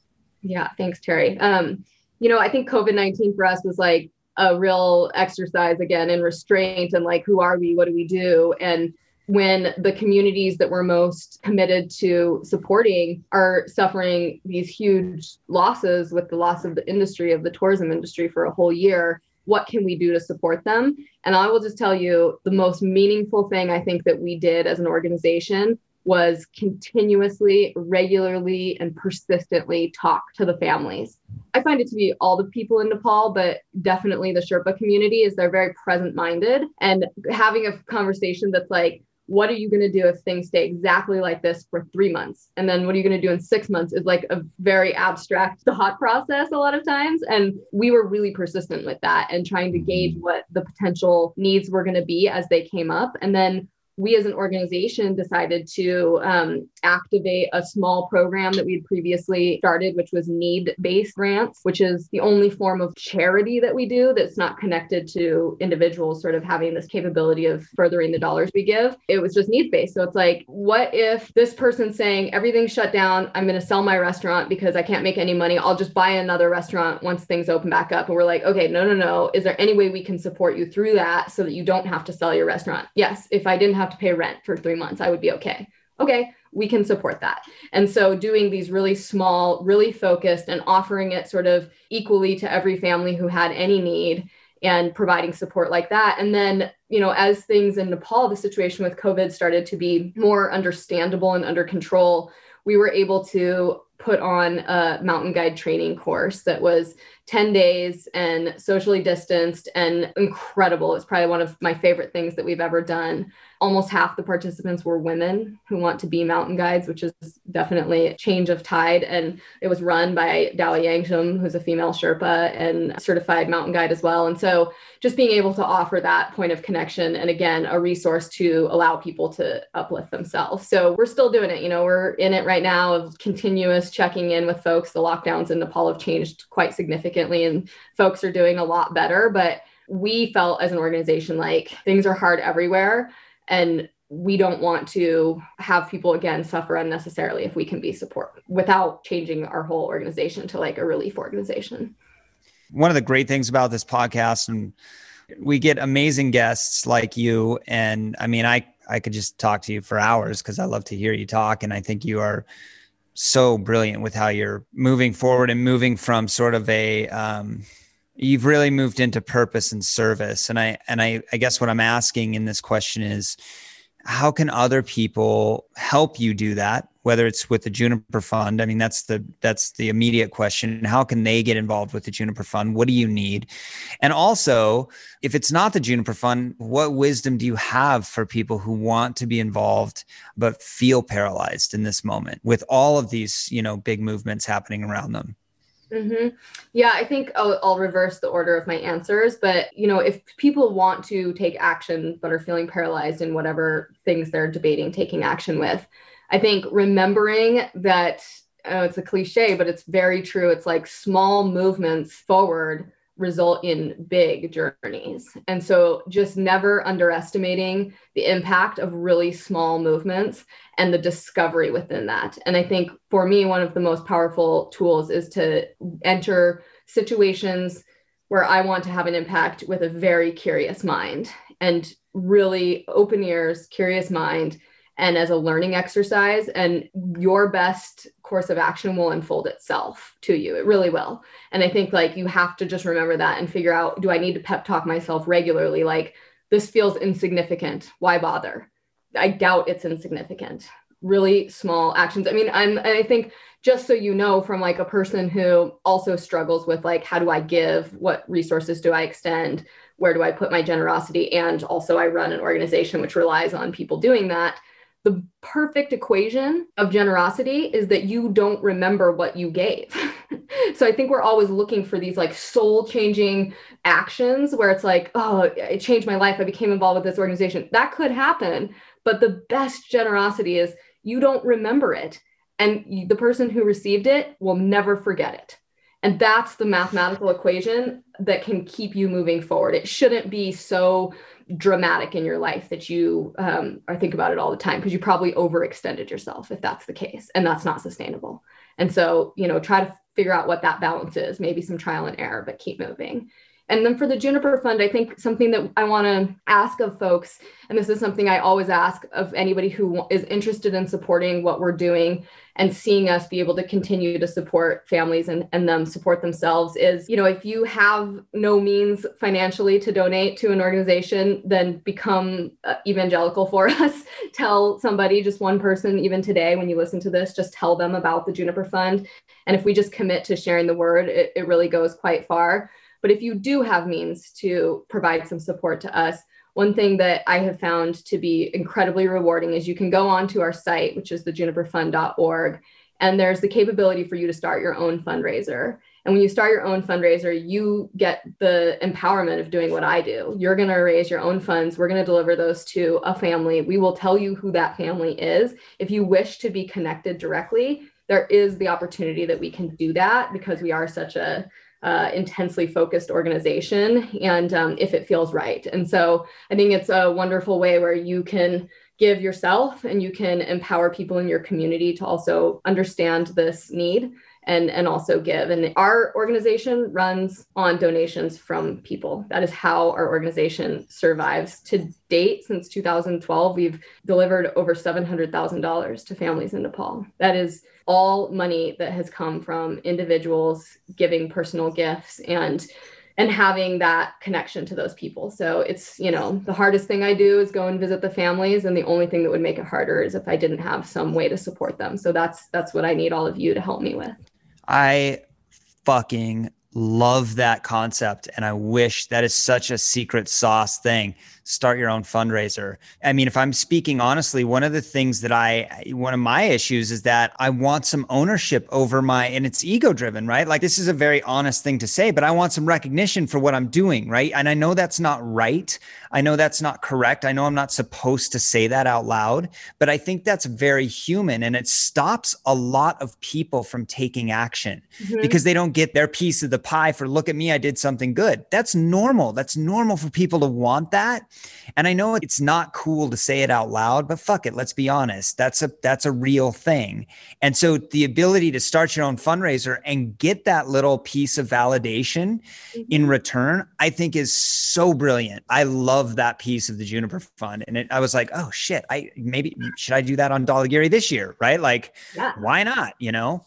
Yeah, thanks, Terry. Um, you know, I think COVID 19 for us was like a real exercise again in restraint and like, who are we? What do we do? And when the communities that we're most committed to supporting are suffering these huge losses with the loss of the industry of the tourism industry for a whole year what can we do to support them? And i will just tell you the most meaningful thing i think that we did as an organization was continuously regularly and persistently talk to the families. I find it to be all the people in nepal but definitely the sherpa community is they're very present minded and having a conversation that's like what are you going to do if things stay exactly like this for three months? And then what are you going to do in six months is like a very abstract thought process a lot of times. And we were really persistent with that and trying to gauge mm-hmm. what the potential needs were going to be as they came up. And then we as an organization decided to um, activate a small program that we had previously started, which was need based grants, which is the only form of charity that we do that's not connected to individuals sort of having this capability of furthering the dollars we give. It was just need based. So it's like, what if this person's saying everything's shut down? I'm going to sell my restaurant because I can't make any money. I'll just buy another restaurant once things open back up. And we're like, okay, no, no, no. Is there any way we can support you through that so that you don't have to sell your restaurant? Yes. If I didn't have have to pay rent for three months, I would be okay. Okay, we can support that. And so doing these really small, really focused and offering it sort of equally to every family who had any need and providing support like that. And then, you know, as things in Nepal, the situation with COVID started to be more understandable and under control, we were able to put on a mountain guide training course that was 10 days and socially distanced and incredible. It's probably one of my favorite things that we've ever done almost half the participants were women who want to be mountain guides, which is definitely a change of tide. And it was run by Dawa Yangzum, who's a female Sherpa and certified mountain guide as well. And so just being able to offer that point of connection and again, a resource to allow people to uplift themselves. So we're still doing it. You know, we're in it right now of continuous checking in with folks. The lockdowns in Nepal have changed quite significantly and folks are doing a lot better. But we felt as an organization like things are hard everywhere and we don't want to have people again suffer unnecessarily if we can be support without changing our whole organization to like a relief organization. One of the great things about this podcast and we get amazing guests like you and I mean I I could just talk to you for hours cuz I love to hear you talk and I think you are so brilliant with how you're moving forward and moving from sort of a um, you've really moved into purpose and service. And i and i i guess what i'm asking in this question is how can other people help you do that whether it's with the juniper fund i mean that's the that's the immediate question how can they get involved with the juniper fund what do you need and also if it's not the juniper fund what wisdom do you have for people who want to be involved but feel paralyzed in this moment with all of these you know big movements happening around them Mm-hmm. Yeah, I think I'll, I'll, reverse the order of my answers. But you know, if people want to take action but are feeling paralyzed in whatever things they're debating taking action with, I think remembering that oh, it's a cliche, but it's very true. It's like small movements forward result in big journeys. And so just never underestimating the impact of really small movements and the discovery within that. And I think for me, one of the most powerful tools is to enter situations where I want to have an impact with a very curious mind and really open ears, curious mind, and as a learning exercise. And your best course of action will unfold itself to you. It really will. And I think like you have to just remember that and figure out do I need to pep talk myself regularly? Like, this feels insignificant. Why bother? I doubt it's insignificant. Really small actions. I mean, I'm, I think just so you know, from like a person who also struggles with like, how do I give? What resources do I extend? Where do I put my generosity? And also, I run an organization which relies on people doing that. The perfect equation of generosity is that you don't remember what you gave. so I think we're always looking for these like soul changing actions where it's like, oh, it changed my life. I became involved with this organization. That could happen. But the best generosity is you don't remember it. And the person who received it will never forget it. And that's the mathematical equation that can keep you moving forward. It shouldn't be so dramatic in your life that you um, are think about it all the time because you probably overextended yourself if that's the case, and that's not sustainable. And so, you know, try to figure out what that balance is. Maybe some trial and error, but keep moving. And then for the Juniper Fund, I think something that I want to ask of folks, and this is something I always ask of anybody who is interested in supporting what we're doing and seeing us be able to continue to support families and, and them support themselves is, you know, if you have no means financially to donate to an organization, then become uh, evangelical for us. tell somebody, just one person, even today, when you listen to this, just tell them about the Juniper Fund. And if we just commit to sharing the word, it, it really goes quite far. But if you do have means to provide some support to us, one thing that I have found to be incredibly rewarding is you can go onto our site, which is the juniperfund.org, and there's the capability for you to start your own fundraiser. And when you start your own fundraiser, you get the empowerment of doing what I do. You're going to raise your own funds. We're going to deliver those to a family. We will tell you who that family is. If you wish to be connected directly, there is the opportunity that we can do that because we are such a uh, intensely focused organization and um, if it feels right. And so I think it's a wonderful way where you can give yourself and you can empower people in your community to also understand this need and and also give and our organization runs on donations from people that is how our organization survives to date since 2012 we've delivered over $700000 to families in nepal that is all money that has come from individuals giving personal gifts and and having that connection to those people. So it's, you know, the hardest thing I do is go and visit the families and the only thing that would make it harder is if I didn't have some way to support them. So that's that's what I need all of you to help me with. I fucking love that concept and I wish that is such a secret sauce thing start your own fundraiser. I mean, if I'm speaking honestly, one of the things that I, one of my issues is that I want some ownership over my, and it's ego driven, right? Like this is a very honest thing to say, but I want some recognition for what I'm doing, right? And I know that's not right. I know that's not correct. I know I'm not supposed to say that out loud, but I think that's very human and it stops a lot of people from taking action mm-hmm. because they don't get their piece of the pie for look at me, I did something good. That's normal. That's normal for people to want that. And I know it's not cool to say it out loud, but fuck it, let's be honest. That's a that's a real thing. And so the ability to start your own fundraiser and get that little piece of validation mm-hmm. in return, I think is so brilliant. I love that piece of the Juniper Fund. And it, I was like, oh shit, I maybe should I do that on Dhaulagiri this year? Right? Like, yeah. why not? You know?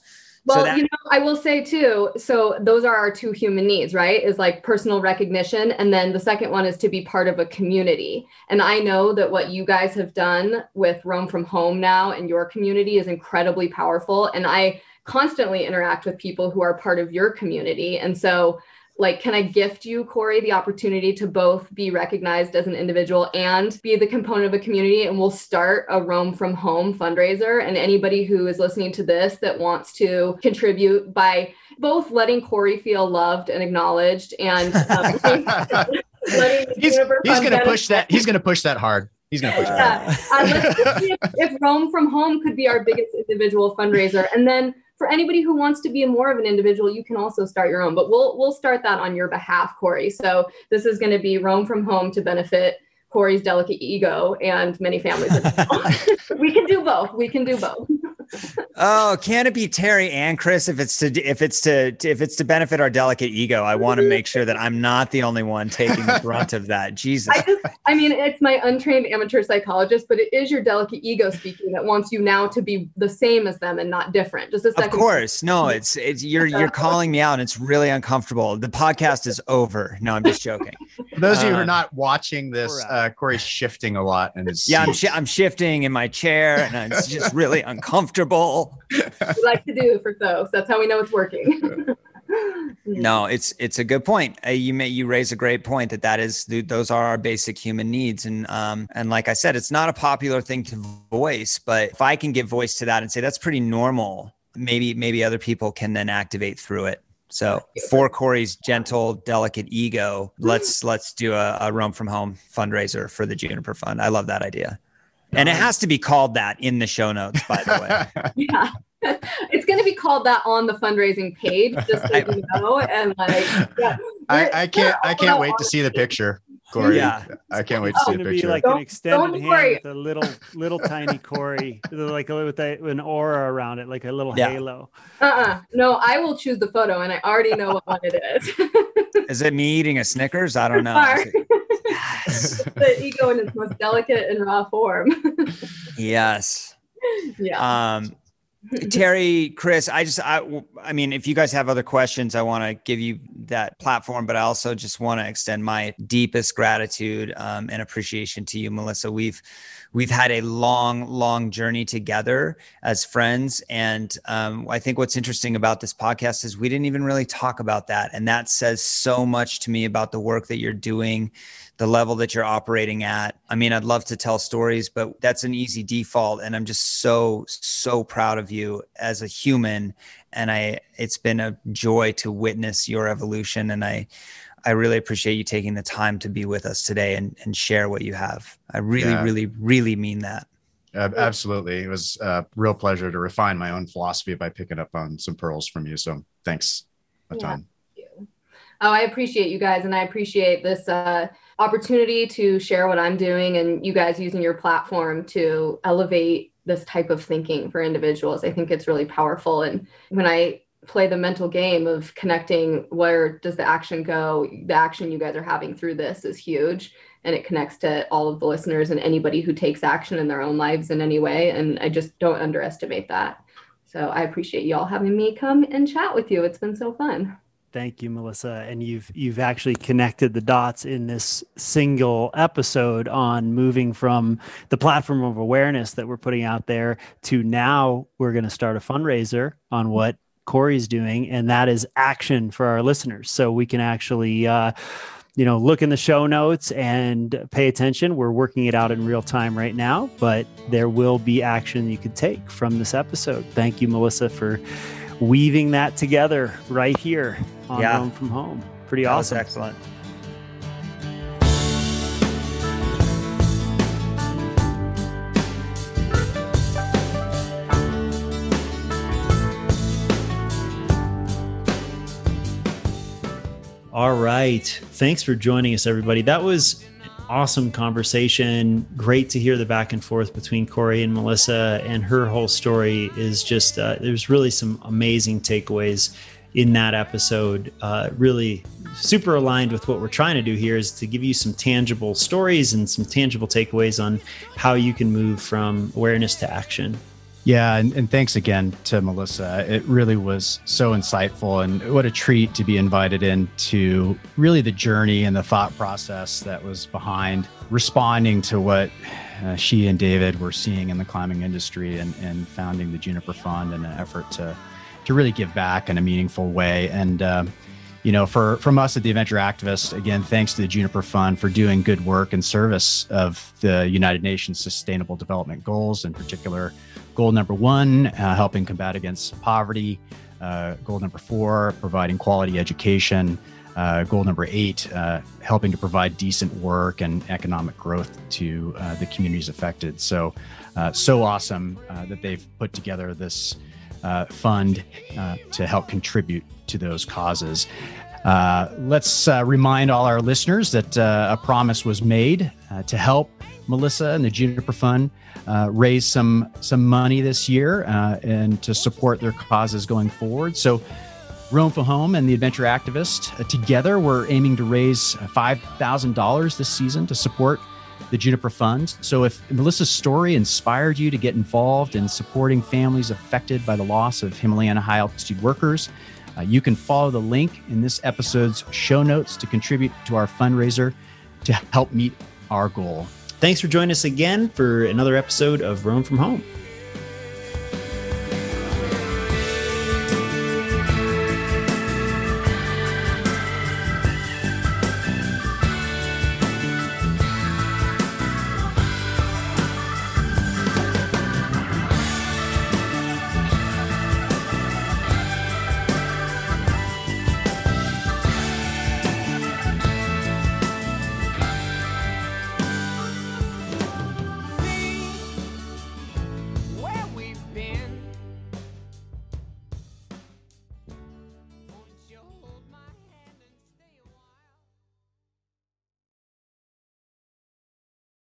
Well, so that- you know, I will say too, so those are our two human needs, right? Is like personal recognition. And then the second one is to be part of a community. And I know that what you guys have done with Roam from Home now and your community is incredibly powerful. And I constantly interact with people who are part of your community. And so like can i gift you corey the opportunity to both be recognized as an individual and be the component of a community? And we'll start a roam from home fundraiser. And anybody who is listening to this that wants to contribute by both letting corey feel loved and acknowledged and um, he's, he's going to push that he's going to push that hard. He's gonna push yeah. Uh, if, if Roam from Home could be our biggest individual fundraiser, and then for anybody who wants to be more of an individual, you can also start your own. But we'll we'll start that on your behalf, Corey. So this is going to be Roam from Home to benefit Corey's delicate ego and many families. we can do both. We can do both. Oh, can it be Terry and Chris if it's to if it's to if it's to benefit our delicate ego? I want to make sure that I'm not the only one taking the brunt of that. Jesus. I just I mean, it's my untrained amateur psychologist, but it is your delicate ego speaking that wants you now to be the same as them and not different. Just a second. Of course. No, it's it's you're you're calling me out and it's really uncomfortable. The podcast is over. No, I'm just joking. For those of you who are uh, not watching this, uh, Corey's shifting a lot and his Yeah, I'm sh- I'm shifting in my chair and it's just really uncomfortable. We like to do for folks. That's how we know it's working. no, it's it's a good point. Uh, you may you raise a great point that that is those are our basic human needs, and um and like I said, it's not a popular thing to voice, but if I can give voice to that and say that's pretty normal, maybe maybe other people can then activate through it. So for Corey's gentle, delicate ego, let's let's do a, a roam from home fundraiser for the Juniper Fund. I love that idea. And it has to be called that in the show notes, by the way. yeah. it's going to be called that on the fundraising page, just so you know. And like, yeah, I, I can't, I can't wait to see the picture. Corey, yeah, I can't wait to see the picture. It's be like don't, an extended hand with a little, little tiny Corey, like with a, an aura around it, like a little yeah. halo. Uh-uh. No, I will choose the photo, and I already know what one it is. is it me eating a Snickers? I don't know. Yes. the ego in its most delicate and raw form. yes. Yeah. Um, Terry, Chris, I just, I, I mean, if you guys have other questions, I want to give you that platform, but I also just want to extend my deepest gratitude um, and appreciation to you, Melissa. We've, we've had a long, long journey together as friends, and um, I think what's interesting about this podcast is we didn't even really talk about that, and that says so much to me about the work that you're doing the level that you're operating at. I mean, I'd love to tell stories, but that's an easy default. And I'm just so, so proud of you as a human. And I, it's been a joy to witness your evolution. And I, I really appreciate you taking the time to be with us today and, and share what you have. I really, yeah. really, really mean that. Uh, absolutely. It was a real pleasure to refine my own philosophy by picking up on some pearls from you. So thanks a yeah. ton. Oh, I appreciate you guys, and I appreciate this uh, opportunity to share what I'm doing, and you guys using your platform to elevate this type of thinking for individuals. I think it's really powerful. And when I play the mental game of connecting where does the action go, the action you guys are having through this is huge, and it connects to all of the listeners and anybody who takes action in their own lives in any way. And I just don't underestimate that. So I appreciate you all having me come and chat with you. It's been so fun. Thank you, Melissa. And you've you've actually connected the dots in this single episode on moving from the platform of awareness that we're putting out there to now we're going to start a fundraiser on what Corey's doing, and that is action for our listeners. So we can actually uh, you know, look in the show notes and pay attention. We're working it out in real time right now, but there will be action you could take from this episode. Thank you, Melissa, for weaving that together right here on yeah. Roam from Home. Pretty that awesome. excellent. All right. Thanks for joining us, everybody. That was awesome conversation. Great to hear the back and forth between Corey and Melissa, and her whole story is just uh, there's really some amazing takeaways in that episode. Uh, really super aligned with what we're trying to do here is to give you some tangible stories and some tangible takeaways on how you can move from awareness to action. Yeah, and, and, thanks again to Melissa. It really was so insightful, and what a treat to be invited into really the journey and the thought process that was behind responding to what uh, she and David were seeing in the climbing industry and, and founding the Juniper Fund in an effort to to really give back in a meaningful way. And um, you know, for from us at the Adventure Activist, again, thanks to the Juniper Fund for doing good work in service of the United Nations Sustainable Development Goals, in particular Goal number one, uh, helping combat against poverty. Uh, goal number four, providing quality education. Uh, goal number eight, uh, helping to provide decent work and economic growth to uh, the communities affected. So, uh, so awesome that they've put together this Uh, fund uh, to help contribute to those causes. Uh, let's remind all our listeners that a promise was made to help Melissa and the Juniper Fund uh, raise some some money this year uh, and to support their causes going forward. So, Roam for Home and the Adventure Activist uh, together, we're aiming to raise five thousand dollars this season to support the Juniper Fund. So, if Melissa's story inspired you to get involved in supporting families affected by the loss of Himalayan high altitude workers, uh, you can follow the link in this episode's show notes to contribute to our fundraiser to help meet our goal. Thanks for joining us again for another episode of Roam from Home.